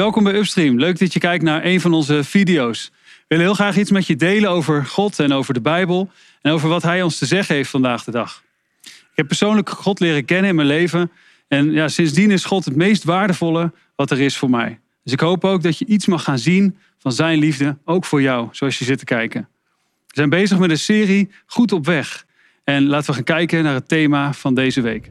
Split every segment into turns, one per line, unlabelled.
welkom bij Upstream. Leuk dat je kijkt naar een van onze video's. We willen heel graag iets met je delen over God en over de Bijbel en over wat Hij ons te zeggen heeft vandaag de dag. Ik heb persoonlijk God leren kennen in mijn leven en ja, sindsdien is God het meest waardevolle wat er is voor mij. Dus ik hoop ook dat je iets mag gaan zien van Zijn liefde, ook voor jou, zoals je zit te kijken. We zijn bezig met een serie Goed op weg. En laten we gaan kijken naar het thema van deze week.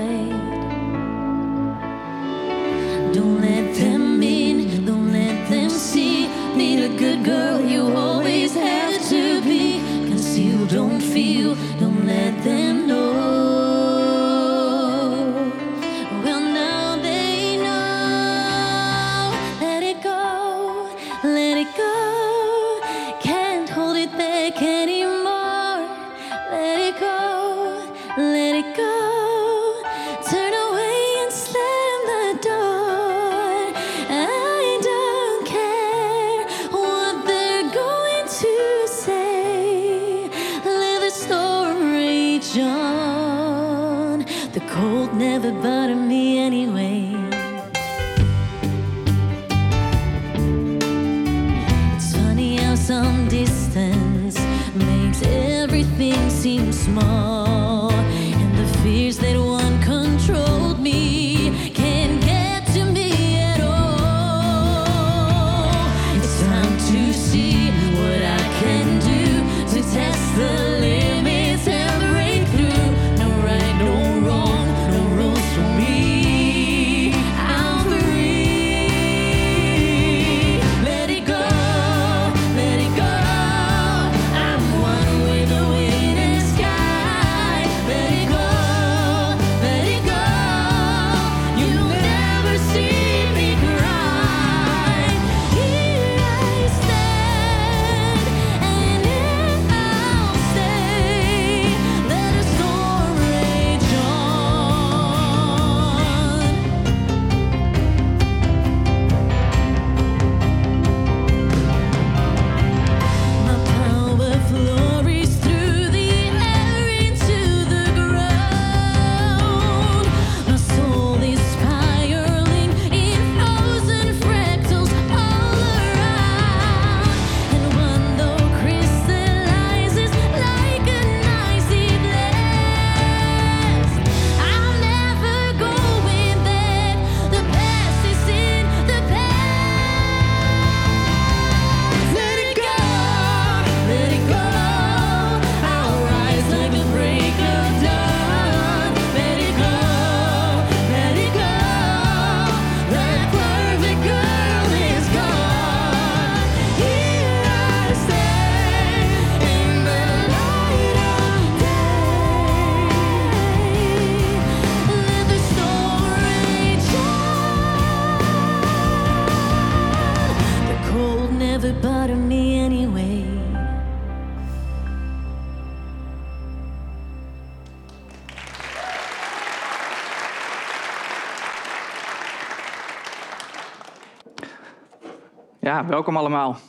Welkom allemaal.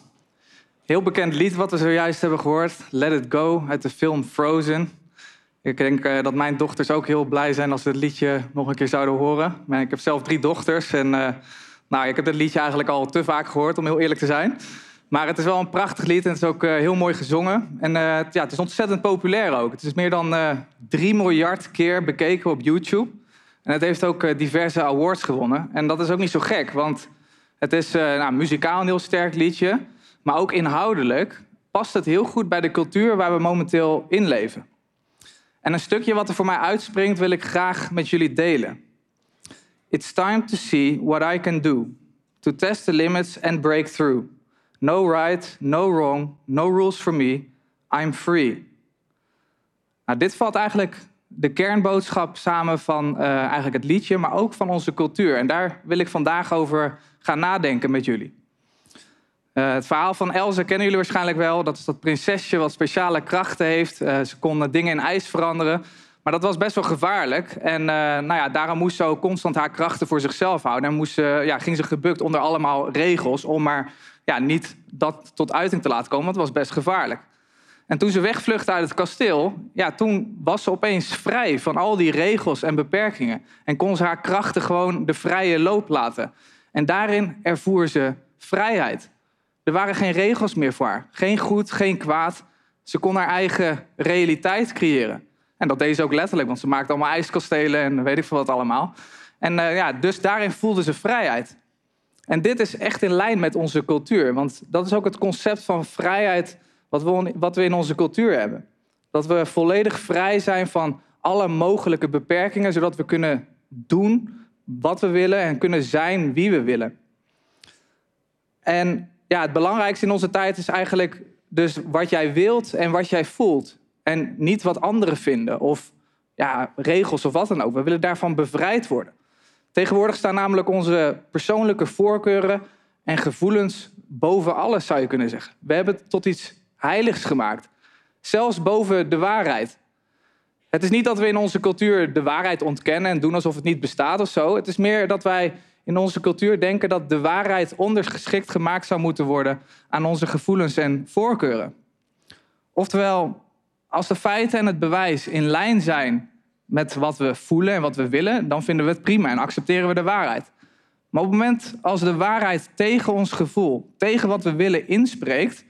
Heel bekend lied wat we zojuist hebben gehoord. Let It Go uit de film Frozen. Ik denk eh, dat mijn dochters ook heel blij zijn als ze het liedje nog een keer zouden horen. Maar ik heb zelf drie dochters en eh, nou, ik heb dit liedje eigenlijk al te vaak gehoord, om heel eerlijk te zijn. Maar het is wel een prachtig lied en het is ook eh, heel mooi gezongen. En het- ja, het is ontzettend populair ook. Het is meer dan 3 miljard keer bekeken op YouTube. En het heeft ook diverse awards gewonnen. En dat is ook niet zo gek, want het is eh, nou, muzikaal een heel sterk liedje. Maar ook inhoudelijk past het heel goed bij de cultuur waar we momenteel in leven. En een stukje wat er voor mij uitspringt, wil ik graag met jullie delen. It's time to see what I can do. To test the limits and break through. No right, no wrong, no rules for me. I'm free. Nou, dit valt eigenlijk de kernboodschap samen van eh, eigenlijk het liedje, maar ook van onze cultuur. En daar wil ik vandaag over gaan nadenken met jullie. Eh, het verhaal van Elze kennen jullie waarschijnlijk wel. Dat is dat prinsesje wat speciale krachten heeft. Eh, ze kon dingen in ijs veranderen. Maar dat was best wel gevaarlijk. En eh, nou ja, daarom moest ze ook constant haar krachten voor zichzelf houden. En moest ze, ja, ging ze gebukt onder allemaal regels om maar ja, niet dat tot uiting te laten komen. Want het was best gevaarlijk. En toen ze wegvluchtte uit het kasteel, ja, toen was ze opeens vrij van al die regels en beperkingen. En kon ze haar krachten gewoon de vrije loop laten. En daarin ervoer ze vrijheid. Er waren geen regels meer voor haar. Geen goed, geen kwaad. Ze kon haar eigen realiteit creëren. En dat deed ze ook letterlijk, want ze maakte allemaal ijskastelen en weet ik veel wat allemaal. En eh, ja, dus daarin voelde ze vrijheid. En dit is echt in lijn met onze cultuur. Want dat is ook het concept van vrijheid wat we, wat we in onze cultuur hebben. Dat we volledig vrij zijn van
alle mogelijke beperkingen, zodat we kunnen doen wat we willen en kunnen zijn wie we willen. En ja, het belangrijkste in onze tijd is eigenlijk dus wat jij wilt en wat jij voelt. En niet wat anderen vinden of ja, regels of wat dan ook. We willen daarvan bevrijd worden. Tegenwoordig staan namelijk onze persoonlijke voorkeuren en gevoelens boven alles, zou je kunnen zeggen. We hebben het tot iets heiligs gemaakt. Zelfs boven de waarheid. Het is niet dat we in onze cultuur de waarheid ontkennen en doen alsof het niet bestaat of zo. Het is meer dat wij in onze cultuur denken dat de waarheid ondergeschikt gemaakt zou moeten worden aan onze gevoelens en voorkeuren. Oftewel, als de feiten en het bewijs in lijn zijn met wat we voelen en wat we willen, dan vinden we het prima en accepteren we de waarheid. Maar op het moment als de waarheid tegen ons gevoel, tegen wat we willen inspreekt,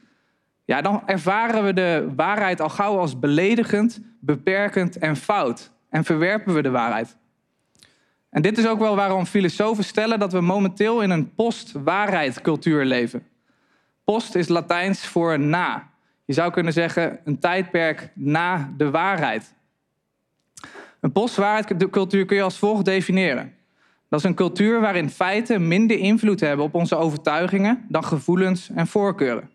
ja, dan ervaren we de waarheid al gauw als beledigend, beperkend en fout. En verwerpen we de waarheid. En dit is ook wel waarom filosofen stellen dat we momenteel in een post-waarheid cultuur leven. Post is Latijns voor na. Je zou kunnen zeggen een tijdperk na de waarheid. Een post-waarheid cultuur kun je als volgt definiëren. Dat is een cultuur waarin feiten minder invloed hebben op onze overtuigingen dan gevoelens en voorkeuren.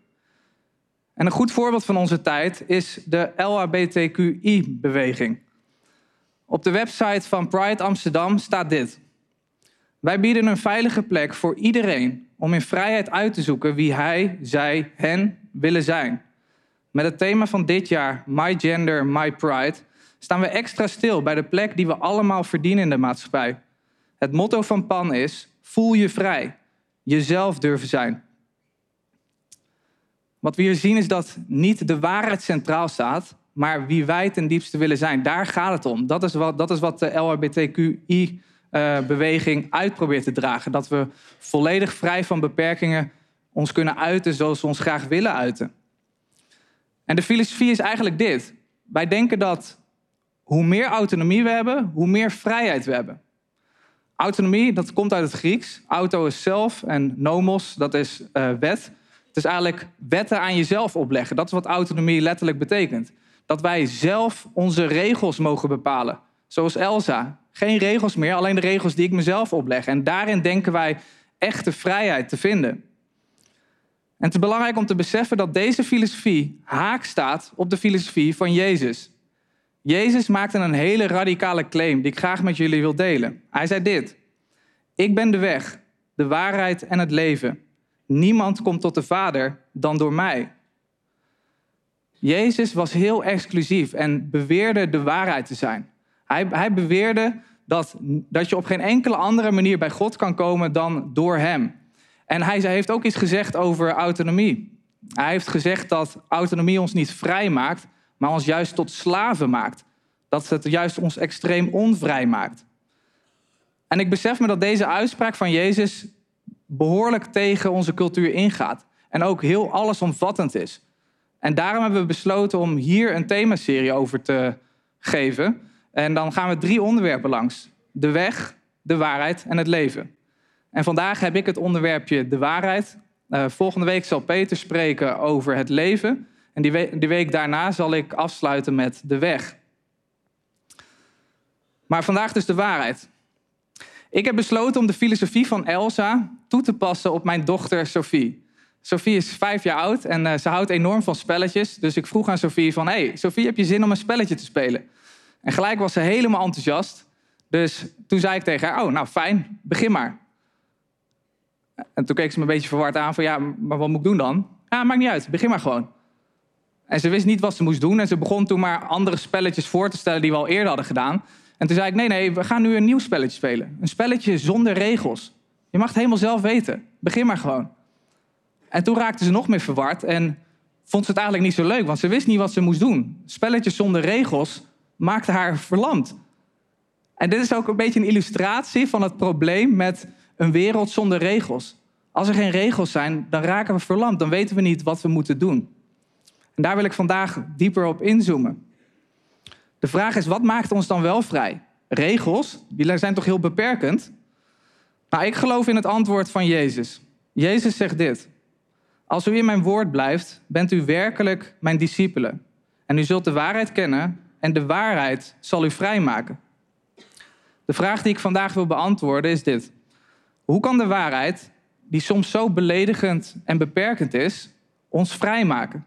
En een goed voorbeeld van onze tijd is de LHBTQI-beweging. Op de website van Pride Amsterdam staat dit. Wij bieden een veilige plek voor iedereen om in vrijheid uit te zoeken wie hij, zij, hen willen zijn. Met het thema van dit jaar, My Gender, My Pride, staan we extra stil bij de plek die we allemaal verdienen in de maatschappij. Het motto van PAN is: voel je vrij, jezelf durven zijn. Wat we hier zien is dat niet de waarheid centraal staat, maar wie wij ten diepste willen zijn. Daar gaat het om. Dat is wat, dat is wat de LHBTQI-beweging uit probeert te dragen. Dat we volledig vrij van beperkingen ons kunnen uiten zoals we ons graag willen uiten. En de filosofie is eigenlijk dit. Wij denken dat hoe meer autonomie we hebben, hoe meer vrijheid we hebben. Autonomie, dat komt uit het Grieks. Auto is zelf en nomos, dat is uh, wet. Is eigenlijk wetten aan jezelf opleggen. Dat is wat autonomie letterlijk betekent. Dat wij zelf onze regels mogen bepalen. Zoals Elsa. Geen regels meer, alleen de regels die ik mezelf opleg. En daarin denken wij echte vrijheid te vinden. En het is belangrijk om te beseffen dat deze filosofie haak staat op de filosofie van Jezus. Jezus maakte een hele radicale claim die ik graag met jullie wil delen. Hij zei dit: Ik ben de weg, de waarheid en het leven. Niemand komt tot de Vader dan door mij. Jezus was heel exclusief en beweerde de waarheid te zijn. Hij, hij beweerde dat, dat je op geen enkele andere manier bij God kan komen dan door Hem. En hij heeft ook iets gezegd over autonomie. Hij heeft gezegd dat autonomie ons niet vrij maakt, maar ons juist tot slaven maakt. Dat het juist ons extreem onvrij maakt. En ik besef me dat deze uitspraak van Jezus behoorlijk tegen onze cultuur ingaat. En ook heel allesomvattend is. En daarom hebben we besloten om hier een themaserie over te geven. En dan gaan we drie onderwerpen langs. De weg, de waarheid en het leven. En vandaag heb ik het onderwerpje de waarheid. Uh, volgende week zal Peter spreken over het leven. En die die week daarna zal ik afsluiten met de weg. Maar vandaag dus de waarheid. Ik heb besloten om de filosofie van Elsa toe te passen op mijn dochter Sophie. Sophie is vijf jaar oud en uh, ze houdt enorm van spelletjes. Dus ik vroeg aan Sophie van... Hey, Sophie, heb je zin om een spelletje te spelen? En gelijk was ze helemaal enthousiast. Dus toen zei ik tegen haar... Oh, nou fijn, begin maar. En toen keek ze me een beetje verward aan van... Ja, maar wat moet ik doen dan? Ja, maakt niet uit, begin maar gewoon. En ze wist niet wat ze moest doen. En ze begon toen maar andere spelletjes voor te stellen die we al eerder hadden gedaan. En toen zei ik, nee, nee, we gaan nu een nieuw spelletje spelen. Een spelletje zonder regels. Je mag het helemaal zelf weten. Begin maar gewoon. En toen raakte ze nog meer verward en vond ze het eigenlijk niet zo leuk, want ze wist niet wat ze moest doen. Spelletjes zonder regels maakte haar verlamd. En dit is ook een beetje een illustratie van het probleem met een wereld zonder regels. Als er geen regels zijn, dan raken we verlamd. Dan weten we niet wat we moeten doen. En daar wil ik vandaag dieper op inzoomen. De vraag is, wat maakt ons dan wel vrij? Regels, die zijn toch heel beperkend? Nou, ik geloof in het antwoord van Jezus. Jezus zegt dit. Als u in mijn woord blijft, bent u werkelijk mijn discipelen. En u zult de waarheid kennen en de waarheid zal u vrijmaken. De vraag die ik vandaag wil beantwoorden is dit. Hoe kan de waarheid, die soms zo beledigend en beperkend is, ons vrijmaken?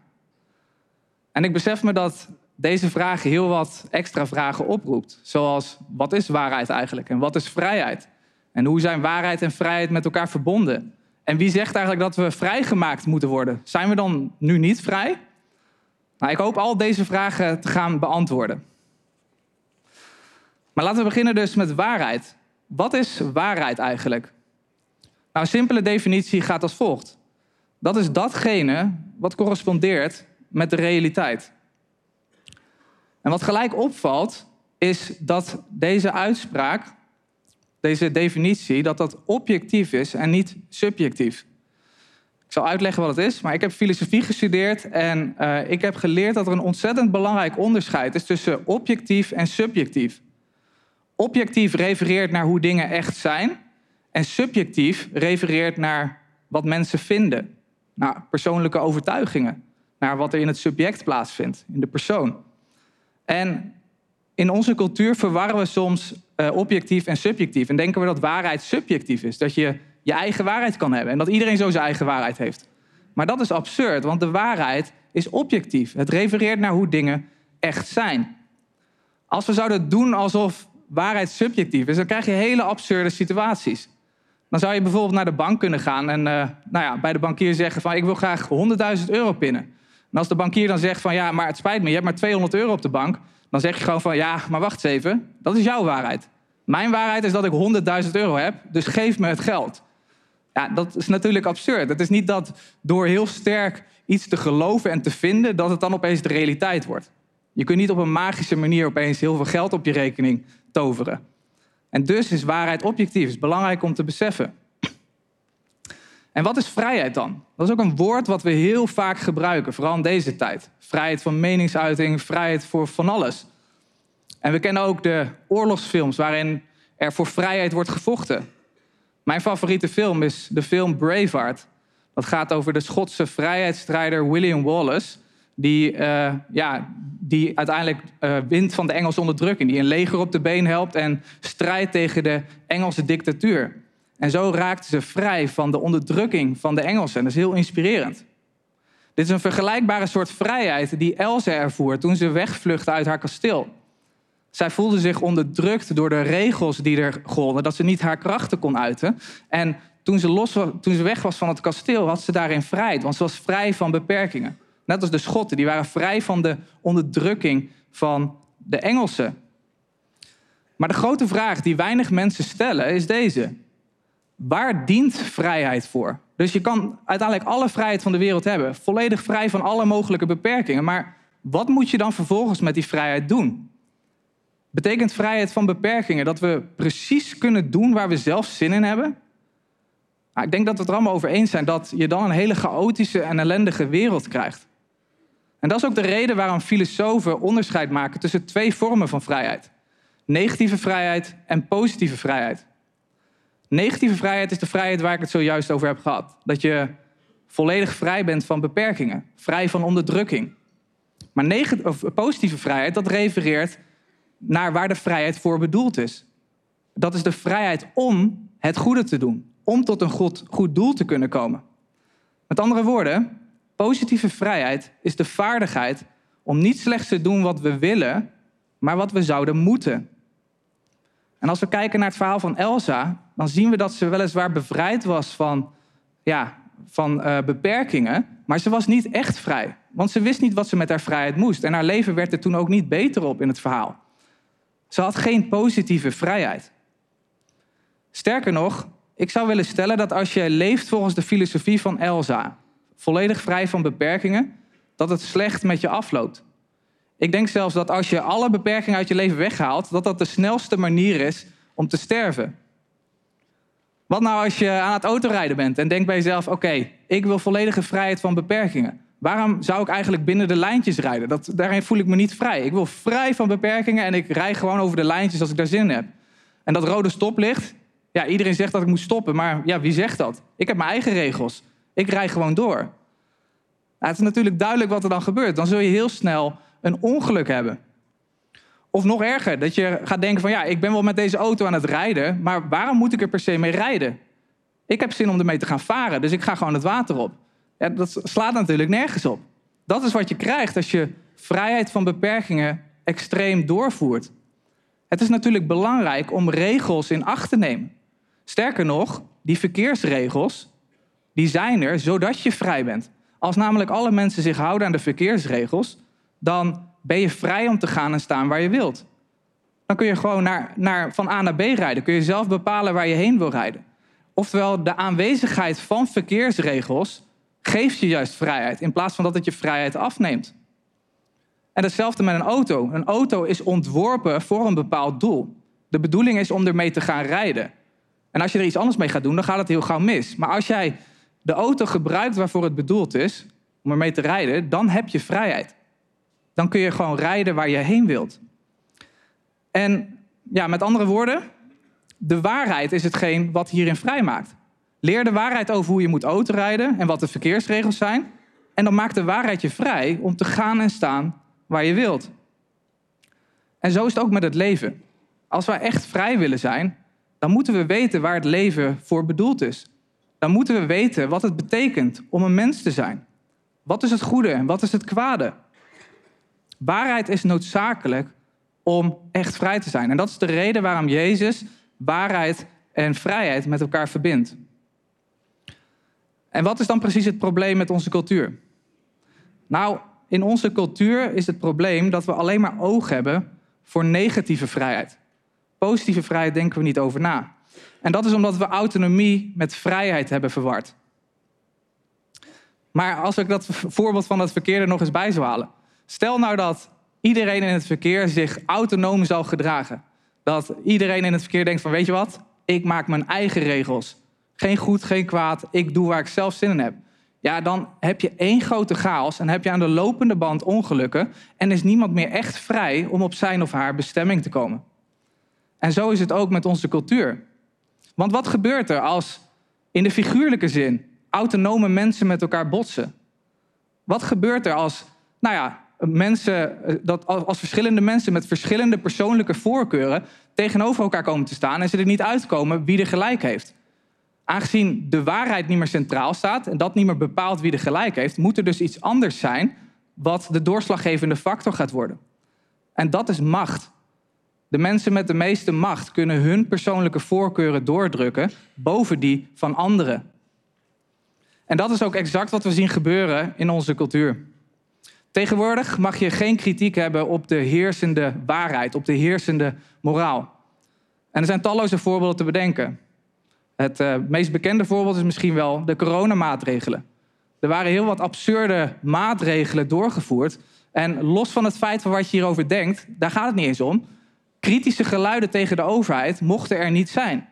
En ik besef me dat deze vraag heel wat extra vragen oproept. Zoals, wat is waarheid eigenlijk en wat is vrijheid? En hoe zijn waarheid en vrijheid met elkaar verbonden? En wie zegt eigenlijk dat we vrijgemaakt moeten worden? Zijn we dan nu niet vrij? Nou, ik hoop al deze vragen te gaan beantwoorden. Maar laten we beginnen dus met waarheid. Wat is waarheid eigenlijk? Nou, een simpele definitie gaat als volgt. Dat is datgene wat correspondeert met de realiteit. En wat gelijk opvalt, is dat deze uitspraak, deze definitie, dat dat objectief is en niet subjectief. Ik zal uitleggen wat het is, maar ik heb filosofie gestudeerd en uh, ik heb geleerd dat er een ontzettend belangrijk onderscheid is tussen objectief en subjectief. Objectief refereert naar hoe dingen echt zijn en subjectief refereert naar wat mensen vinden, naar persoonlijke overtuigingen, naar wat er in het subject plaatsvindt, in de persoon. En in onze cultuur verwarren we soms uh, objectief en subjectief en denken we dat waarheid subjectief is, dat je je eigen waarheid kan hebben en dat iedereen zo zijn eigen waarheid heeft. Maar dat is absurd, want de waarheid is objectief. Het refereert naar hoe dingen echt zijn. Als we zouden doen alsof waarheid subjectief is, dan krijg je hele absurde situaties. Dan zou je bijvoorbeeld naar de bank kunnen gaan en uh, nou ja, bij de bankier zeggen van ik wil graag 100.000 euro pinnen. En als de bankier dan zegt van ja, maar het spijt me, je hebt maar 200 euro op de bank, dan zeg je gewoon van ja, maar wacht eens even, dat is jouw waarheid. Mijn waarheid is dat ik 100.000 euro heb, dus geef me het geld. Ja, dat is natuurlijk absurd. Het is niet dat door heel sterk iets te geloven en te vinden, dat het dan opeens de realiteit wordt. Je kunt niet op een magische manier opeens heel veel geld op je rekening toveren. En dus is waarheid objectief. Het is belangrijk om te beseffen. En wat is vrijheid dan? Dat is ook een woord wat we heel vaak gebruiken, vooral in deze tijd. Vrijheid van meningsuiting, vrijheid voor van alles. En we kennen ook de oorlogsfilms waarin er voor vrijheid wordt gevochten. Mijn favoriete film is de film Braveheart. Dat gaat over de Schotse vrijheidsstrijder William Wallace. Die, uh, ja, die uiteindelijk uh, wint van de Engelse onderdrukking. Die een leger op de been helpt en strijdt tegen de Engelse dictatuur. En zo raakten ze vrij van de onderdrukking van de Engelsen. En dat is heel inspirerend. Dit is een vergelijkbare soort vrijheid die Elsa ervoer toen ze wegvluchtte uit haar kasteel. Zij voelde zich onderdrukt door de regels die er golden, dat ze niet haar krachten kon uiten. En toen ze, los, toen ze weg was van het kasteel, had ze daarin vrijheid, want ze was vrij van beperkingen. Net als de Schotten, die waren vrij van de onderdrukking van de Engelsen. Maar de grote vraag die weinig mensen stellen is deze. Waar dient vrijheid voor? Dus je kan uiteindelijk alle vrijheid van de wereld hebben, volledig vrij van alle mogelijke beperkingen. Maar wat moet je dan vervolgens met die vrijheid doen? Betekent vrijheid van beperkingen dat we precies kunnen doen waar we zelf zin in hebben? Nou, ik denk dat we het er allemaal over eens zijn dat je dan een hele chaotische en ellendige wereld krijgt. En dat is ook de reden waarom filosofen onderscheid maken tussen twee vormen van vrijheid: negatieve vrijheid en positieve vrijheid. Negatieve vrijheid is de vrijheid waar ik het zojuist over heb gehad. Dat je volledig vrij bent van beperkingen, vrij van onderdrukking. Maar of positieve vrijheid, dat refereert naar waar de vrijheid voor bedoeld is. Dat is de vrijheid om het goede te doen, om tot een goed, goed doel te kunnen komen. Met andere woorden, positieve vrijheid is de vaardigheid om niet slechts te doen wat we willen, maar wat we zouden moeten. En als we kijken naar het verhaal van Elsa, dan zien we dat ze weliswaar bevrijd was van, ja, van uh, beperkingen, maar ze was niet echt vrij. Want ze wist niet wat ze met haar vrijheid moest. En haar leven werd er toen ook niet beter op in het verhaal. Ze had geen positieve vrijheid. Sterker nog, ik zou willen stellen dat als je leeft volgens de filosofie van Elsa, volledig vrij van beperkingen, dat het slecht met je afloopt. Ik denk zelfs dat als je alle beperkingen uit je leven weghaalt, dat dat de snelste manier is om te sterven. Wat nou als je aan het autorijden bent en denkt bij jezelf: oké, ik wil volledige vrijheid van beperkingen. Waarom zou ik eigenlijk binnen de lijntjes rijden? Dat, daarin voel ik me niet vrij. Ik wil vrij van beperkingen en ik rij gewoon over de lijntjes als ik daar zin in heb. En dat rode stoplicht, ja, iedereen zegt dat ik moet stoppen, maar ja, wie zegt dat? Ik heb mijn eigen regels. Ik rij gewoon door. Het is natuurlijk duidelijk wat er dan gebeurt. Dan zul je heel snel een ongeluk hebben. Of nog erger, dat je gaat denken van ja, ik ben wel met deze auto aan het rijden, maar waarom moet ik er per se mee rijden? Ik heb zin om ermee te gaan varen, dus ik ga gewoon het water op. Ja, dat slaat natuurlijk nergens op. Dat is wat je krijgt als je vrijheid van beperkingen extreem doorvoert. Het is natuurlijk belangrijk om regels in acht te nemen. Sterker nog, die verkeersregels, die zijn er zodat je vrij bent. Als namelijk alle mensen zich houden aan de verkeersregels, dan ben je vrij om te gaan en staan waar je wilt. Dan kun je gewoon naar, naar, van A naar B rijden. Kun je zelf bepalen waar je heen wil rijden. Oftewel, de aanwezigheid van verkeersregels geeft je juist vrijheid, in plaats van dat het je vrijheid afneemt. En hetzelfde met een auto. Een auto is ontworpen voor een bepaald doel. De bedoeling is om ermee te gaan rijden. En als je er iets anders mee gaat doen, dan gaat het heel gauw mis. Maar als jij de auto gebruikt waarvoor het bedoeld is, om ermee te rijden, dan heb je vrijheid. Dan kun je gewoon rijden waar je heen wilt. En ja, met andere woorden, de waarheid is hetgeen wat hierin vrijmaakt. Leer de waarheid over hoe je moet autorijden en wat de verkeersregels zijn. En dan maakt de waarheid je vrij om te gaan en staan waar je wilt. En zo is het ook met het leven. Als wij echt vrij willen zijn, dan moeten we weten waar het leven voor bedoeld is. Dan moeten we weten wat het betekent om een mens te zijn. Wat is het goede en wat is het kwade? Waarheid is noodzakelijk om echt vrij te zijn. En dat is de reden waarom Jezus waarheid en vrijheid met elkaar verbindt. En wat is dan precies het probleem met onze cultuur? Nou, in onze cultuur is het probleem dat we alleen maar oog hebben voor negatieve vrijheid. Positieve vrijheid denken we niet over na. En dat is omdat we autonomie met vrijheid hebben verward. Maar als ik dat voorbeeld van het verkeer er nog eens bij zou halen. Stel nou dat iedereen in het verkeer zich autonoom zou gedragen. Dat iedereen in het verkeer denkt van weet je wat, ik maak mijn eigen regels. Geen goed, geen kwaad, ik doe waar ik zelf zin in heb. Ja, dan heb je één grote chaos en heb je aan de lopende band ongelukken en is niemand meer echt vrij om op zijn of haar bestemming te komen. En zo is het ook met onze cultuur. Want wat gebeurt er als in de figuurlijke zin autonome mensen met elkaar botsen? Wat gebeurt er als, nou ja, mensen, eh, dat als, als verschillende mensen met verschillende persoonlijke voorkeuren tegenover elkaar komen te staan en ze er niet uitkomen wie er gelijk heeft? Aangezien de waarheid niet meer centraal staat en dat niet meer bepaalt wie er gelijk heeft, moet er dus iets anders zijn wat de doorslaggevende factor gaat worden. En dat is macht. De mensen met de meeste macht kunnen hun persoonlijke voorkeuren doordrukken boven die van anderen. En dat is ook exact wat we zien gebeuren in onze cultuur. Tegenwoordig mag je geen kritiek hebben op de heersende waarheid, op de heersende moraal. En er zijn talloze voorbeelden te bedenken. Het uh, meest bekende voorbeeld is misschien wel de coronamaatregelen. Er waren heel wat absurde maatregelen doorgevoerd. En los van het feit van wat je hierover denkt, daar gaat het niet eens om. Kritische geluiden tegen de overheid mochten er niet zijn.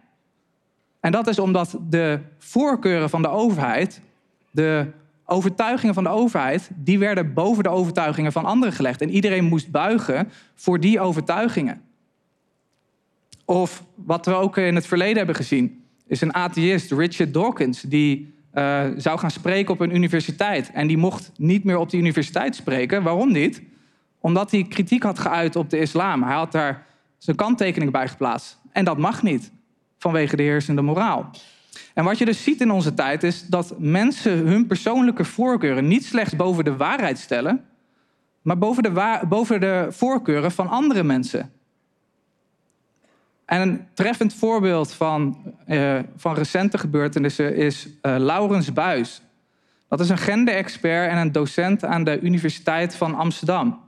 En dat is omdat de voorkeuren van de overheid, de overtuigingen van de overheid, die werden boven de overtuigingen van anderen gelegd. En iedereen moest buigen voor die overtuigingen. Of wat we ook in het verleden hebben gezien, is een atheïst, Richard Dawkins, die uh, zou gaan spreken op een universiteit. En die mocht niet meer op die universiteit spreken. Waarom niet? Omdat hij kritiek had geuit op de islam. Hij had daar zijn kanttekening bij geplaatst. En dat mag niet, vanwege de heersende moraal. En wat je dus ziet in onze tijd is dat mensen hun persoonlijke voorkeuren niet slechts boven de waarheid stellen, maar boven de, boven de voorkeuren van andere mensen. En een treffend voorbeeld van, uh, van recente gebeurtenissen is uh, Laurens Buis. Dat is een gender-expert en een docent aan de Universiteit van Amsterdam.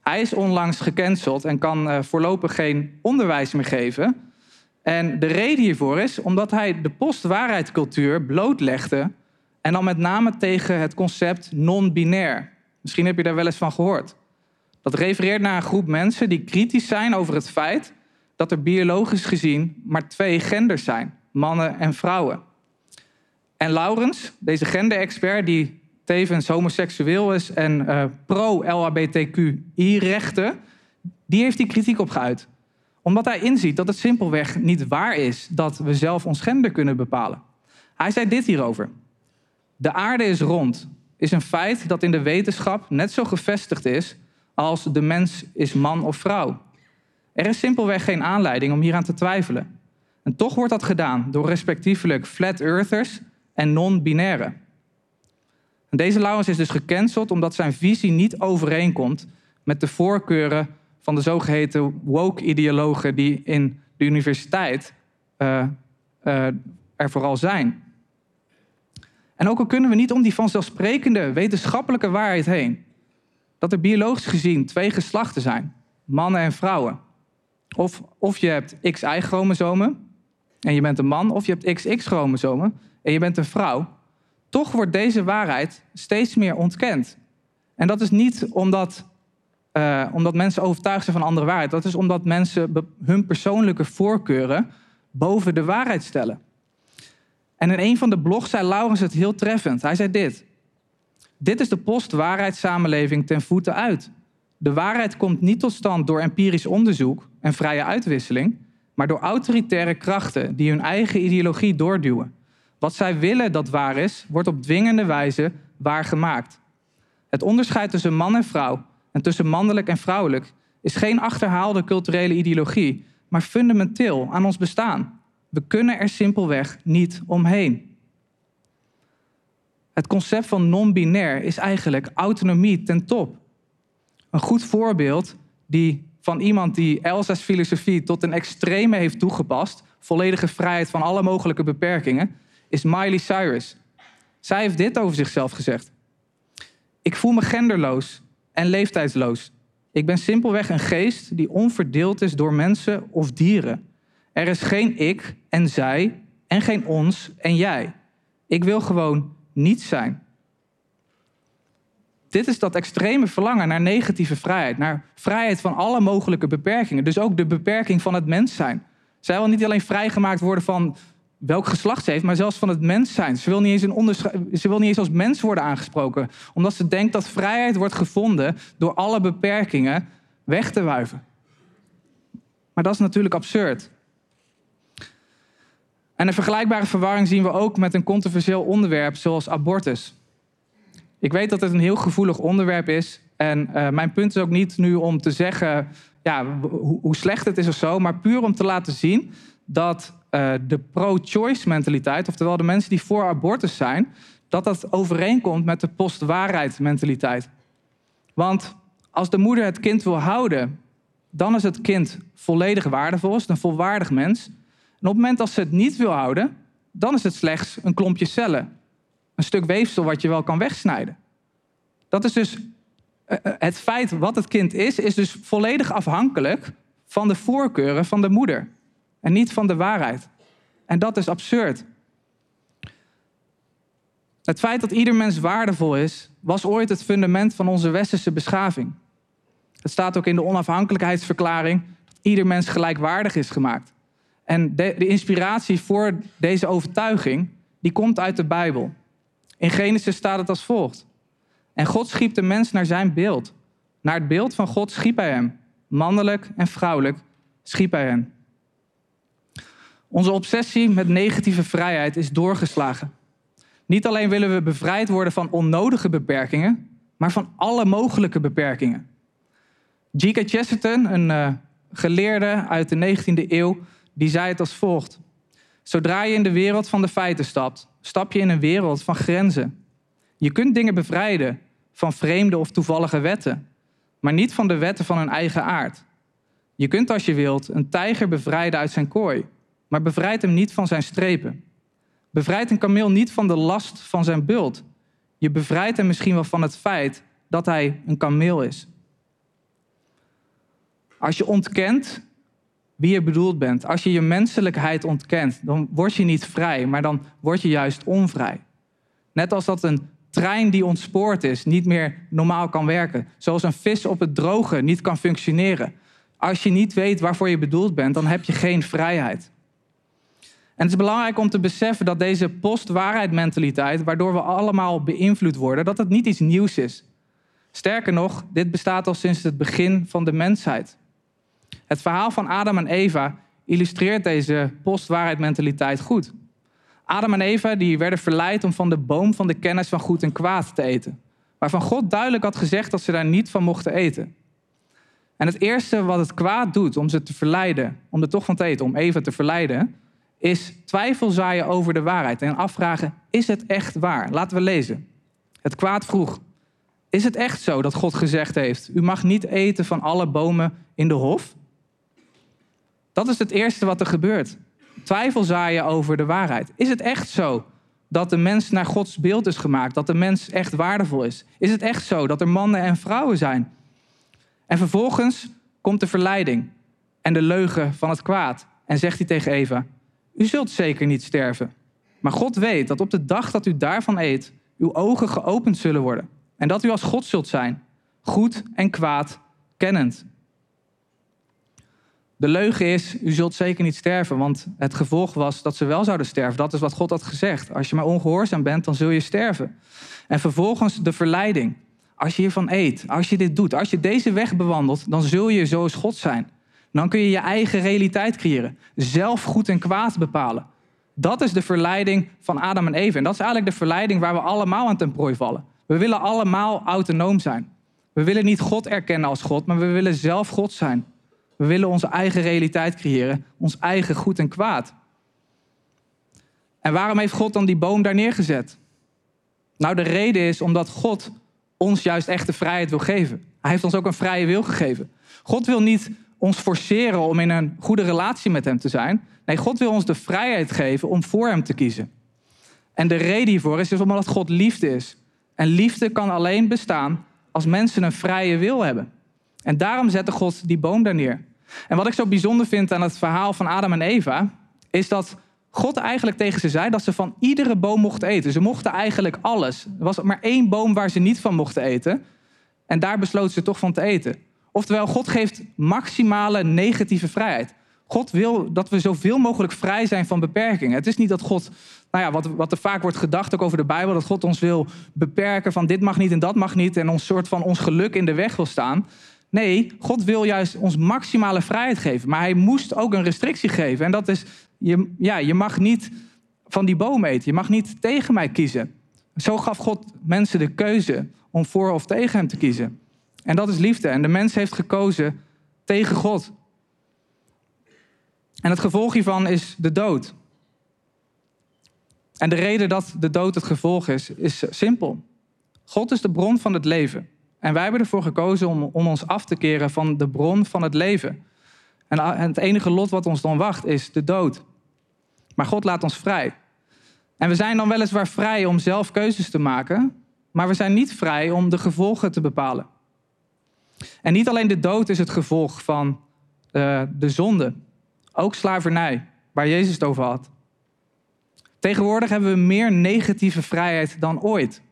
Hij is onlangs gecanceld en kan uh, voorlopig geen onderwijs meer geven. En de reden hiervoor is omdat hij de postwaarheidscultuur blootlegde. En dan met name tegen het concept non-binair. Misschien heb je daar wel eens van gehoord. Dat refereert naar een groep mensen die kritisch zijn over het feit dat er biologisch gezien maar twee genders zijn: mannen en vrouwen. En Laurens, deze gender-expert, die tevens homoseksueel is en uh, pro-LHBTQI-rechten, die heeft die kritiek op geuit. Omdat hij inziet dat het simpelweg niet waar is dat we zelf ons gender kunnen bepalen. Hij zei dit hierover. De aarde is rond, is een feit dat in de wetenschap net zo gevestigd is als de mens is man of vrouw. Er is simpelweg geen aanleiding om hieraan te twijfelen. En toch wordt dat gedaan door respectievelijk flat earthers en non-binairen. En deze Laurens is dus gecanceld omdat zijn visie niet overeenkomt met de voorkeuren van de zogeheten woke-ideologen die in de universiteit eh, eh, er vooral zijn. En ook al kunnen we niet om die vanzelfsprekende wetenschappelijke waarheid heen, dat er biologisch gezien twee geslachten zijn, mannen en vrouwen. Of, of je hebt XY-chromosomen en je bent een man, of je hebt XX-chromosomen en je bent een vrouw. Toch wordt deze waarheid steeds meer ontkend. En dat is niet omdat, eh, omdat mensen overtuigd zijn van andere waarheid. Dat is omdat mensen hun persoonlijke voorkeuren boven de waarheid stellen. En in een van de blogs zei Laurens het heel treffend. Hij zei dit. Dit is de post-waarheidssamenleving ten voeten uit. De waarheid komt niet tot stand door empirisch onderzoek en vrije uitwisseling, maar door autoritaire krachten die hun eigen ideologie doorduwen. Wat zij willen dat waar is, wordt op dwingende wijze waargemaakt. Het onderscheid tussen man en vrouw en tussen mannelijk en vrouwelijk is geen achterhaalde culturele ideologie, maar fundamenteel aan ons bestaan. We kunnen er simpelweg niet omheen. Het concept van non-binair is eigenlijk autonomie ten top. Een goed voorbeeld die, van iemand die Elsa's filosofie tot een extreme heeft toegepast, volledige vrijheid van alle mogelijke beperkingen, is Miley Cyrus. Zij heeft dit over zichzelf gezegd. Ik voel me genderloos en leeftijdsloos. Ik ben simpelweg een geest die onverdeeld is door mensen of dieren. Er is geen ik en zij en geen ons en jij. Ik wil gewoon niet zijn. Dit is dat extreme verlangen naar negatieve vrijheid, naar vrijheid van alle mogelijke beperkingen. Dus ook de beperking van het mens zijn. Zij wil niet alleen vrijgemaakt worden van welk geslacht ze heeft, maar zelfs van het mens zijn. Ze wil, niet eens ze wil niet eens als mens worden aangesproken, omdat ze denkt dat vrijheid wordt gevonden door alle beperkingen weg te wuiven. Maar dat is natuurlijk absurd. En een vergelijkbare verwarring zien we ook met een controversieel onderwerp zoals abortus. Ik weet dat het een heel gevoelig onderwerp is. En eh, mijn punt is ook niet nu om te zeggen ja, hoe, hoe slecht het is of zo, maar puur om te laten zien dat eh, de pro-choice mentaliteit, oftewel de mensen die voor abortus zijn, dat dat overeenkomt met de post-waarheid mentaliteit. Want als de moeder het kind wil houden, dan is het kind volledig waardevol, is een volwaardig mens. En op het moment dat ze het niet wil houden, dan is het slechts een klompje cellen. Een stuk weefsel wat je wel kan wegsnijden. Dat is dus het feit wat het kind is, is dus volledig afhankelijk van de voorkeuren van de moeder. En niet van de waarheid. En dat is absurd. Het feit dat ieder mens waardevol is, was ooit het fundament van onze westerse beschaving. Het staat ook in de onafhankelijkheidsverklaring dat ieder mens gelijkwaardig is gemaakt. En de, de inspiratie voor deze overtuiging, die komt uit de Bijbel. In Genesis staat het als volgt. En God schiep de mens naar zijn beeld. Naar het beeld van God schiep hij hem. Mannelijk en vrouwelijk schiep hij hen. Onze obsessie met negatieve vrijheid is doorgeslagen. Niet alleen willen we bevrijd worden van onnodige beperkingen, maar van alle mogelijke beperkingen. G.K. Chesterton, een eh, geleerde uit de 19e eeuw, die zei het als volgt. Zodra je in de wereld van de feiten stapt, stap je in een wereld van grenzen. Je kunt dingen bevrijden van vreemde of toevallige wetten, maar niet van de wetten van hun eigen aard. Je kunt als je wilt een tijger bevrijden uit zijn kooi, maar bevrijd hem niet van zijn strepen. Bevrijd een kameel niet van de last van zijn bult. Je bevrijdt hem misschien wel van het feit dat hij een kameel is. Als je ontkent wie je bedoeld bent, als je je menselijkheid ontkent, dan word je niet vrij, maar dan word je juist onvrij. Net als dat een trein die ontspoord is niet meer normaal kan werken. Zoals een vis op het droge niet kan functioneren. Als je niet weet waarvoor je bedoeld bent, dan heb je geen vrijheid. En het is belangrijk om te beseffen dat deze post-waarheid mentaliteit, waardoor we allemaal beïnvloed worden, dat het niet iets nieuws is. Sterker nog, dit bestaat al sinds het begin van de mensheid. Het verhaal van Adam en Eva illustreert deze post-waarheid mentaliteit goed. Adam en Eva die werden verleid om van de boom van de kennis van goed en kwaad te eten. Waarvan God duidelijk had gezegd dat ze daar niet van mochten eten. En het eerste wat het kwaad doet om ze te verleiden, om er toch van te eten, om Eva te verleiden, is twijfel zaaien over de waarheid en afvragen, is het echt waar? Laten we lezen. Het kwaad vroeg, is het echt zo dat God gezegd heeft, u mag niet eten van alle bomen in de hof? Dat is het eerste wat er gebeurt. Twijfel zaaien over de waarheid. Is het echt zo dat de mens naar Gods beeld is gemaakt, dat de mens echt waardevol is? Is het echt zo dat er mannen en vrouwen zijn? En vervolgens komt de verleiding en de leugen van het kwaad. En zegt hij tegen Eva: U zult zeker niet sterven. Maar God weet dat op de dag dat u daarvan eet, uw ogen geopend zullen worden. En dat u als God zult zijn, goed en kwaad kennend. De leugen is, u zult zeker niet sterven, want het gevolg was dat ze wel zouden sterven. Dat is wat God had gezegd. Als je maar ongehoorzaam bent, dan zul je sterven. En vervolgens de verleiding. Als je hiervan eet, als je dit doet, als je deze weg bewandelt, dan zul je zoals God zijn. Dan kun je je eigen realiteit creëren. Zelf goed en kwaad bepalen. Dat is de verleiding van Adam en Eva. En dat is eigenlijk de verleiding waar we allemaal aan ten prooi vallen. We willen allemaal autonoom zijn. We willen niet God erkennen als God, maar we willen zelf God zijn. We willen onze eigen realiteit creëren, ons eigen goed en kwaad. En waarom heeft God dan die boom daar neergezet? Nou, de reden is omdat God ons juist echte vrijheid wil geven. Hij heeft ons ook een vrije wil gegeven. God wil niet ons forceren om in een goede relatie met Hem te zijn. Nee, God wil ons de vrijheid geven om voor Hem te kiezen. En de reden hiervoor is dus omdat God liefde is. En liefde kan alleen bestaan als mensen een vrije wil hebben. En daarom zette God die boom daar neer. En wat ik zo bijzonder vind aan het verhaal van Adam en Eva, is dat God eigenlijk tegen ze zei dat ze van iedere boom mochten eten. Ze mochten eigenlijk alles. Er was maar één boom waar ze niet van mochten eten. En daar besloten ze toch van te eten. Oftewel, God geeft maximale negatieve vrijheid. God wil dat we zoveel mogelijk vrij zijn van beperkingen. Het is niet dat God, nou ja, wat, wat er vaak wordt gedacht ook over de Bijbel, dat God ons wil beperken van dit mag niet en dat mag niet en ons soort van ons geluk in de weg wil staan. Nee, God wil juist ons maximale vrijheid geven. Maar hij moest ook een restrictie geven. En dat is, je, ja, je mag niet van die boom eten. Je mag niet tegen mij kiezen. Zo gaf God mensen de keuze om voor of tegen hem te kiezen. En dat is liefde. En de mens heeft gekozen tegen God. En het gevolg hiervan is de dood. En de reden dat de dood het gevolg is, is simpel. God is de bron van het leven. En wij hebben ervoor gekozen om, om ons af te keren van de bron van het leven. En het enige lot wat ons dan wacht is de dood. Maar God laat ons vrij. En we zijn dan weliswaar vrij om zelf keuzes te maken, maar we zijn niet vrij om de gevolgen te bepalen. En niet alleen de dood is het gevolg van uh, de zonde, ook slavernij, waar Jezus het over had. Tegenwoordig hebben we meer negatieve vrijheid dan ooit.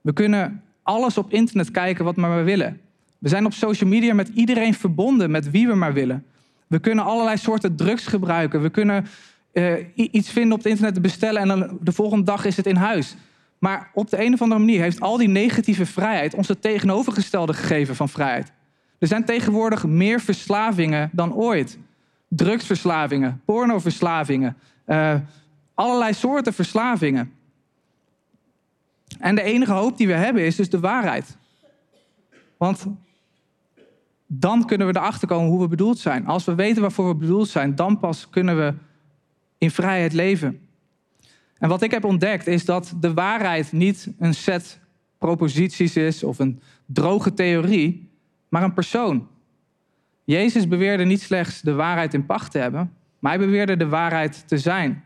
We kunnen alles op internet kijken wat we maar willen. We zijn op social media met iedereen verbonden, met wie we maar willen. We kunnen allerlei soorten drugs gebruiken. We kunnen uh, iets vinden op het internet te bestellen en dan de volgende dag is het in huis. Maar op de een of andere manier heeft al die negatieve vrijheid ons het tegenovergestelde gegeven van vrijheid. Er zijn tegenwoordig meer verslavingen dan ooit. Drugsverslavingen, pornoverslavingen, uh, allerlei soorten verslavingen. En de enige hoop die we hebben is dus de waarheid. Want dan kunnen we erachter komen hoe we bedoeld zijn. Als we weten waarvoor we bedoeld zijn, dan pas kunnen we in vrijheid leven. En wat ik heb ontdekt is dat de waarheid niet een set proposities is of een droge theorie, maar een persoon. Jezus beweerde niet slechts de waarheid in pacht te hebben, maar hij beweerde de waarheid te zijn.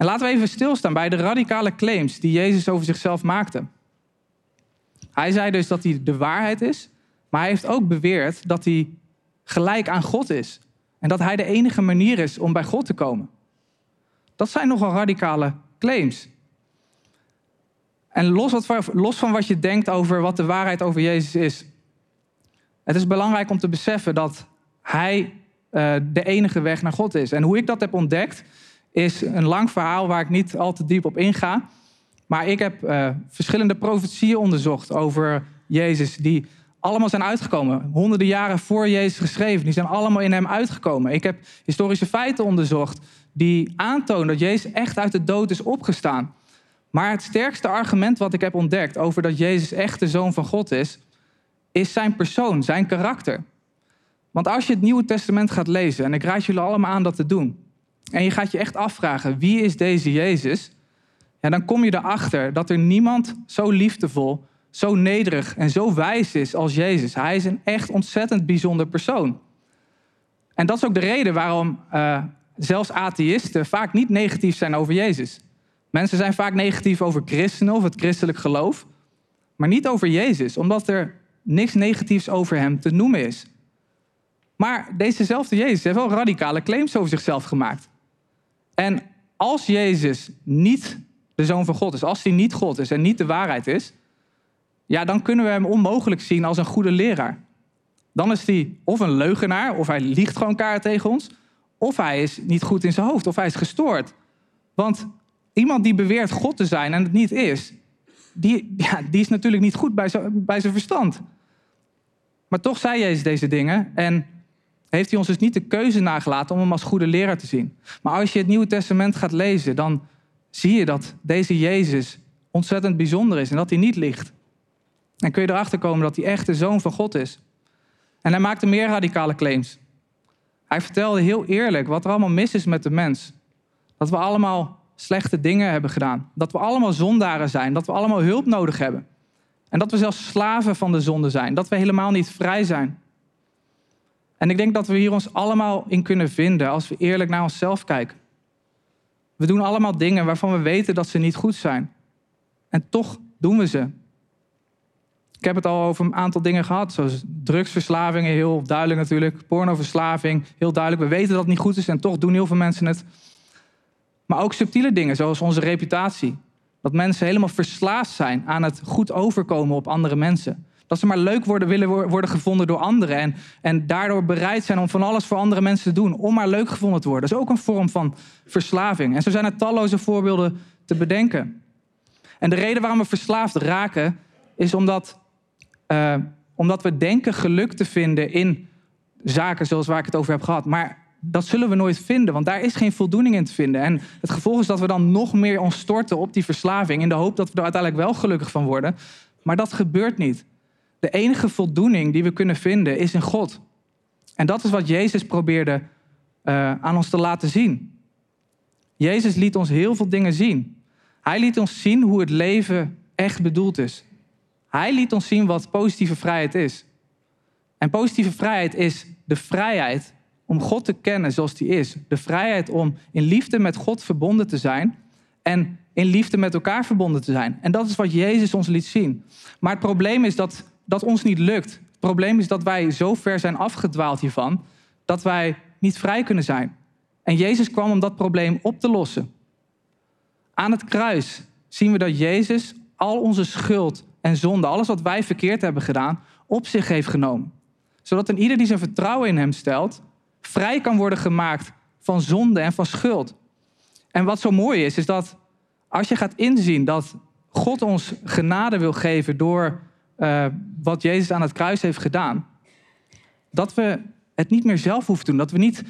En laten we even stilstaan bij de radicale claims die Jezus over zichzelf maakte. Hij zei dus dat hij de waarheid is, maar hij heeft ook beweerd dat hij gelijk aan God is. En dat hij de enige manier is om bij God te komen. Dat zijn nogal radicale claims. En los, wat, los van wat je denkt over wat de waarheid over Jezus is, het is belangrijk om te beseffen dat hij uh, de enige weg naar God is. En hoe ik dat heb ontdekt, is een lang verhaal waar ik niet al te diep op inga. Maar ik heb uh, verschillende profetieën onderzocht over Jezus, die allemaal zijn uitgekomen. Honderden jaren voor Jezus geschreven. Die zijn allemaal in hem uitgekomen. Ik heb historische feiten onderzocht die aantonen dat Jezus echt uit de dood is opgestaan. Maar het sterkste argument wat ik heb ontdekt over dat Jezus echt de zoon van God is, is zijn persoon, zijn karakter. Want als je het Nieuwe Testament gaat lezen, en ik raad jullie allemaal aan dat te doen, en je gaat je echt afvragen, wie is deze Jezus? Ja, dan kom je erachter dat er niemand zo liefdevol, zo nederig en zo wijs is als Jezus. Hij is een echt ontzettend bijzonder persoon. En dat is ook de reden waarom eh, zelfs atheïsten vaak niet negatief zijn over Jezus. Mensen zijn vaak negatief over christenen of het christelijk geloof, maar niet over Jezus, omdat er niks negatiefs over hem te noemen is. Maar dezezelfde Jezus heeft wel radicale claims over zichzelf gemaakt. En als Jezus niet de zoon van God is, als hij niet God is en niet de waarheid is, ja, dan kunnen we hem onmogelijk zien als een goede leraar. Dan is hij of een leugenaar, of hij liegt gewoon kaart tegen ons, of hij is niet goed in zijn hoofd, of hij is gestoord. Want iemand die beweert God te zijn en het niet is, die, ja, die is natuurlijk niet goed bij zijn, bij zijn verstand. Maar toch zei Jezus deze dingen en heeft hij ons dus niet de keuze nagelaten om hem als goede leraar te zien. Maar als je het Nieuwe Testament gaat lezen, dan zie je dat deze Jezus ontzettend bijzonder is en dat hij niet liegt. En kun je erachter komen dat hij echt de zoon van God is. En hij maakte meer radicale claims. Hij vertelde heel eerlijk wat er allemaal mis is met de mens. Dat we allemaal slechte dingen hebben gedaan. Dat we allemaal zondaren zijn. Dat we allemaal hulp nodig hebben. En dat we zelfs slaven van de zonde zijn. Dat we helemaal niet vrij zijn. En ik denk dat we hier ons allemaal in kunnen vinden als we eerlijk naar onszelf kijken. We doen allemaal dingen waarvan we weten dat ze niet goed zijn. En toch doen we ze. Ik heb het al over een aantal dingen gehad, zoals drugsverslavingen, heel duidelijk natuurlijk. Pornoverslaving, heel duidelijk. We weten dat het niet goed is en toch doen heel veel mensen het. Maar ook subtiele dingen, zoals onze reputatie. Dat mensen helemaal verslaafd zijn aan het goed overkomen op andere mensen. Dat ze maar leuk worden, willen worden gevonden door anderen. En, en daardoor bereid zijn om van alles voor andere mensen te doen. Om maar leuk gevonden te worden. Dat is ook een vorm van verslaving. En zo zijn er talloze voorbeelden te bedenken. En de reden waarom we verslaafd raken, is omdat, uh, omdat we denken geluk te vinden in zaken zoals waar ik het over heb gehad. Maar dat zullen we nooit vinden, want daar is geen voldoening in te vinden. En het gevolg is dat we dan nog meer ons storten op die verslaving... in de hoop dat we er uiteindelijk wel gelukkig van worden. Maar dat gebeurt niet. De enige voldoening die we kunnen vinden is in God. En dat is wat Jezus probeerde uh, aan ons te laten zien. Jezus liet ons heel veel dingen zien. Hij liet ons zien hoe het leven echt bedoeld is. Hij liet ons zien wat positieve vrijheid is. En positieve vrijheid is de vrijheid om God te kennen zoals die is. De vrijheid om in liefde met God verbonden te zijn en in liefde met elkaar verbonden te zijn. En dat is wat Jezus ons liet zien. Maar het probleem is dat dat ons niet lukt. Het probleem is dat wij zo ver zijn afgedwaald hiervan dat wij niet vrij kunnen zijn. En Jezus kwam om dat probleem op te lossen. Aan het kruis zien we dat Jezus al onze schuld en zonde, alles wat wij verkeerd hebben gedaan, op zich heeft genomen. Zodat een ieder die zijn vertrouwen in hem stelt, vrij kan worden gemaakt van zonde en van schuld. En wat zo mooi is, is dat als je gaat inzien dat God ons genade wil geven door uh, wat Jezus aan het kruis heeft gedaan, dat we het niet meer zelf hoeven te doen. Dat we niet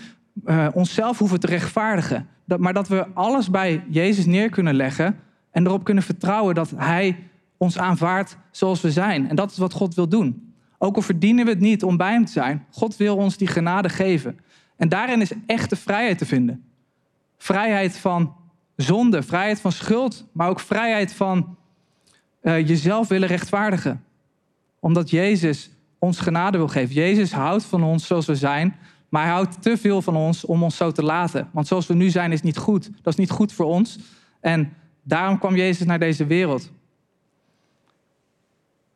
uh, onszelf hoeven te rechtvaardigen. Maar dat we alles bij Jezus neer kunnen leggen en erop kunnen vertrouwen dat Hij ons aanvaardt zoals we zijn. En dat is wat God wil doen. Ook al verdienen we het niet om bij Hem te zijn, God wil ons die genade geven. En daarin is echte vrijheid te vinden. Vrijheid van zonde, vrijheid van schuld, maar ook vrijheid van uh, jezelf willen rechtvaardigen omdat Jezus ons genade wil geven. Jezus houdt van ons zoals we zijn, maar hij houdt te veel van ons om ons zo te laten. Want zoals we nu zijn is niet goed. Dat is niet goed voor ons. En daarom kwam Jezus naar deze wereld.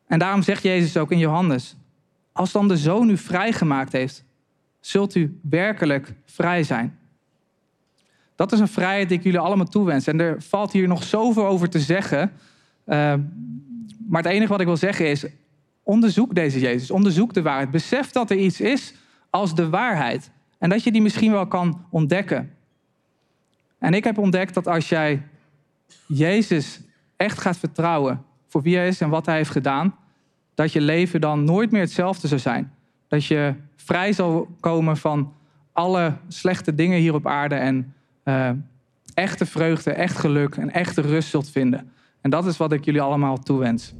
En daarom zegt Jezus ook in Johannes: Als dan de zoon u vrijgemaakt heeft, zult u werkelijk vrij zijn. Dat is een vrijheid die ik jullie allemaal toewens. En er valt hier nog zoveel over te zeggen. Uh, maar het enige wat ik wil zeggen is: Onderzoek deze Jezus, onderzoek de waarheid. Besef dat er iets is als de waarheid. En dat je die misschien wel kan ontdekken. En ik heb ontdekt dat als jij Jezus echt gaat vertrouwen voor wie hij is en wat hij heeft gedaan, dat je leven dan nooit meer hetzelfde zal zijn. Dat je vrij zal komen van alle slechte dingen hier op aarde en uh, echte vreugde, echt geluk en echte rust zult vinden. En dat is wat ik jullie allemaal toewens.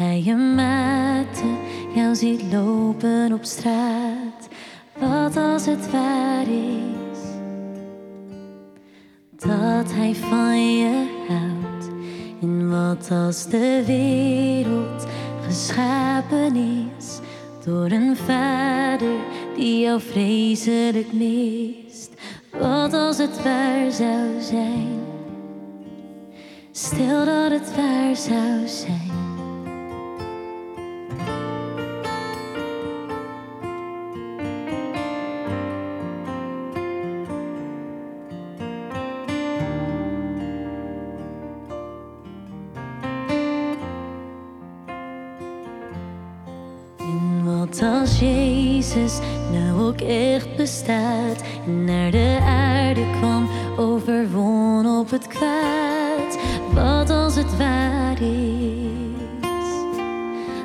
Hij je maakte, jou ziet lopen op straat. Wat als het waar is dat Hij van je houdt? En wat als de wereld geschapen is door een vader die jou vreselijk mist? Wat als het waar zou zijn? Stel dat het waar zou zijn. Jezus nou ook echt bestaat naar de aarde kwam, overwon op het kwaad? Wat als het waar is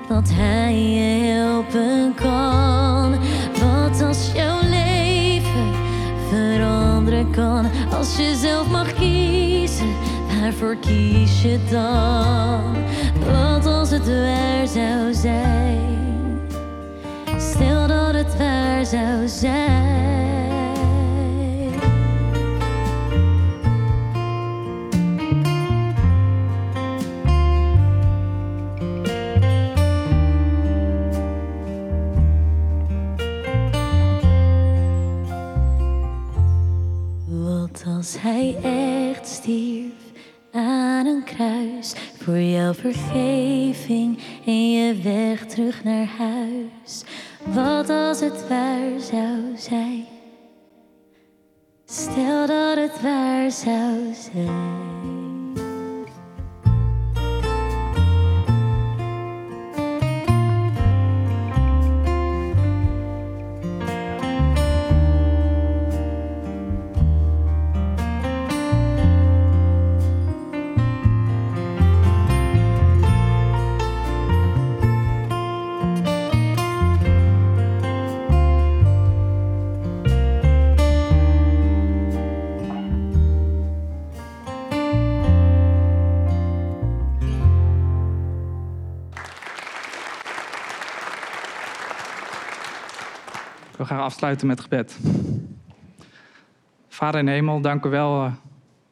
dat Hij je helpen kan? Wat als jouw leven veranderen kan? Als je zelf mag kiezen, waarvoor kies je dan? Wat als het waar zou zijn? Dat zou zijn. Wat als hij echt stierf aan een kruis voor jouw vergeving en je weg terug naar huis? Wat als het waar zou zijn? Stel dat het waar zou zijn.
Ik wil graag afsluiten met gebed. Vader in hemel, dank u wel eh,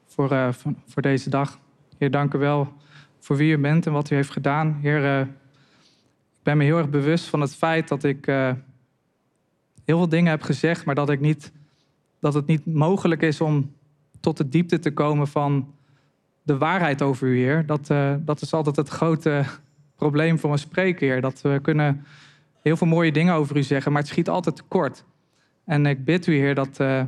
voor, eh, voor, deze dag. Heer, dank u wel voor wie u bent en wat u heeft gedaan. Heer, eh, ik ben me heel erg bewust van het feit dat ik heel veel dingen heb gezegd, maar dat, ik niet, dat het niet mogelijk is om tot de diepte te komen van de waarheid over u, Heer. Dat, dat is altijd het grote probleem voor een spreker, Heer. Dat we kunnen heel veel mooie dingen over u zeggen, maar het schiet altijd tekort. En ik bid u, Heer, dat, eh,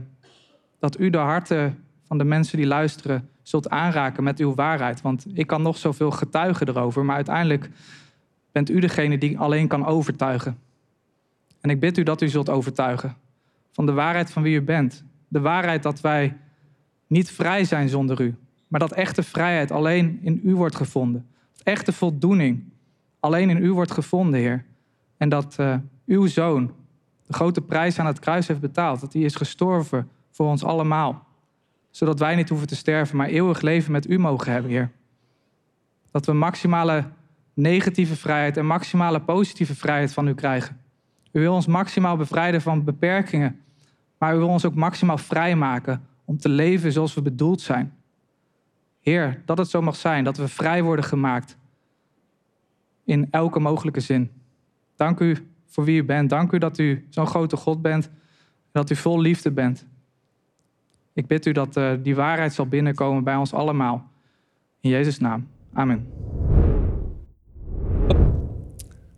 dat u de harten van de mensen die luisteren zult aanraken met uw waarheid. Want ik kan nog zoveel getuigen erover, maar uiteindelijk bent u degene die alleen kan overtuigen. En ik bid u dat u zult overtuigen van de waarheid van wie u bent. De waarheid dat wij niet vrij zijn zonder u, maar dat echte vrijheid alleen in u wordt gevonden. Echte voldoening alleen in u wordt gevonden, Heer. En dat eh, uw zoon de grote prijs aan het kruis heeft betaald. Dat hij is gestorven voor ons allemaal. Zodat wij niet hoeven te sterven, maar eeuwig leven met u mogen hebben, Heer. Dat we maximale negatieve vrijheid en maximale positieve vrijheid van u krijgen. U wil ons maximaal bevrijden van beperkingen, maar u wil ons ook maximaal vrijmaken om te leven zoals we bedoeld zijn. Heer, dat het zo mag zijn, dat we vrij worden gemaakt in elke mogelijke zin. Dank u voor wie u bent. Dank u dat u zo'n grote God bent. Dat u vol liefde bent. Ik bid u dat eh, die waarheid zal binnenkomen bij ons allemaal. In Jezus' naam. Amen.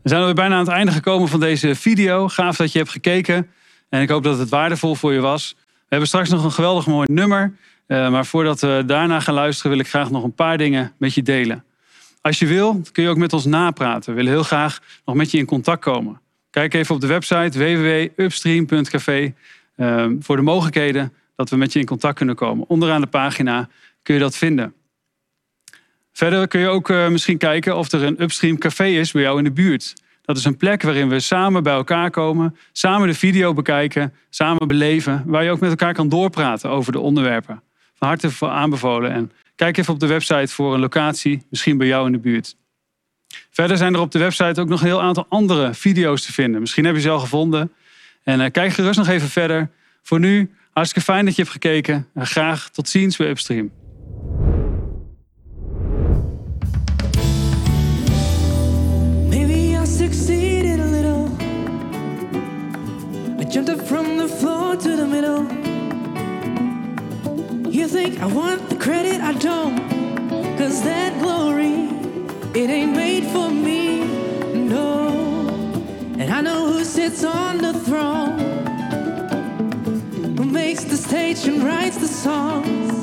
We zijn alweer bijna aan het einde gekomen van deze video. Gaaf dat je hebt gekeken. En ik hoop dat het waardevol voor je was. We hebben straks nog een geweldig mooi nummer. Eh, maar voordat we daarna gaan luisteren, wil ik graag nog een paar dingen met je delen. Als je wil, kun je ook met ons napraten. We willen heel graag nog met je in contact komen. Kijk even op de website www.upstream.café eh, voor de mogelijkheden dat we met je in contact kunnen komen. Onderaan de pagina kun je dat vinden. Verder kun je ook eh, misschien kijken of er een Upstream café is bij jou in de buurt. Dat is een plek waarin we samen bij elkaar komen, samen de video bekijken, samen beleven, waar je ook met elkaar kan doorpraten over de onderwerpen van harte aanbevolen. En kijk even op de website voor een locatie, misschien bij jou in de buurt. Verder zijn er op de website ook nog een heel aantal andere video's te vinden. Misschien heb je ze al gevonden. En eh, kijk gerust nog even verder. Voor nu, hartstikke fijn dat je hebt gekeken. En graag tot ziens bij Upstream.
Jumped up from the floor to the middle. You think I want the credit? I don't. Cause that glory, it ain't made for me. No. And I know who sits on the throne, who makes the stage and writes the songs.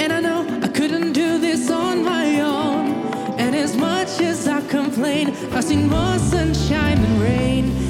And I know I couldn't do this on my own. And as much as I complain, I've seen more sunshine than rain.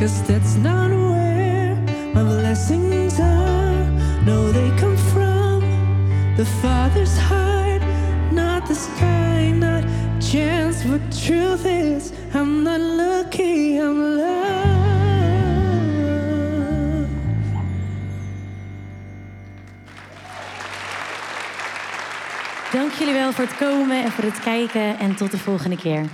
Cause that's not where my blessings are. No, they come from the Father's heart, not the sky, not chance. But truth is, I'm not lucky, I'm loved.
Dank jullie wel voor het komen en voor het kijken. En tot de volgende keer.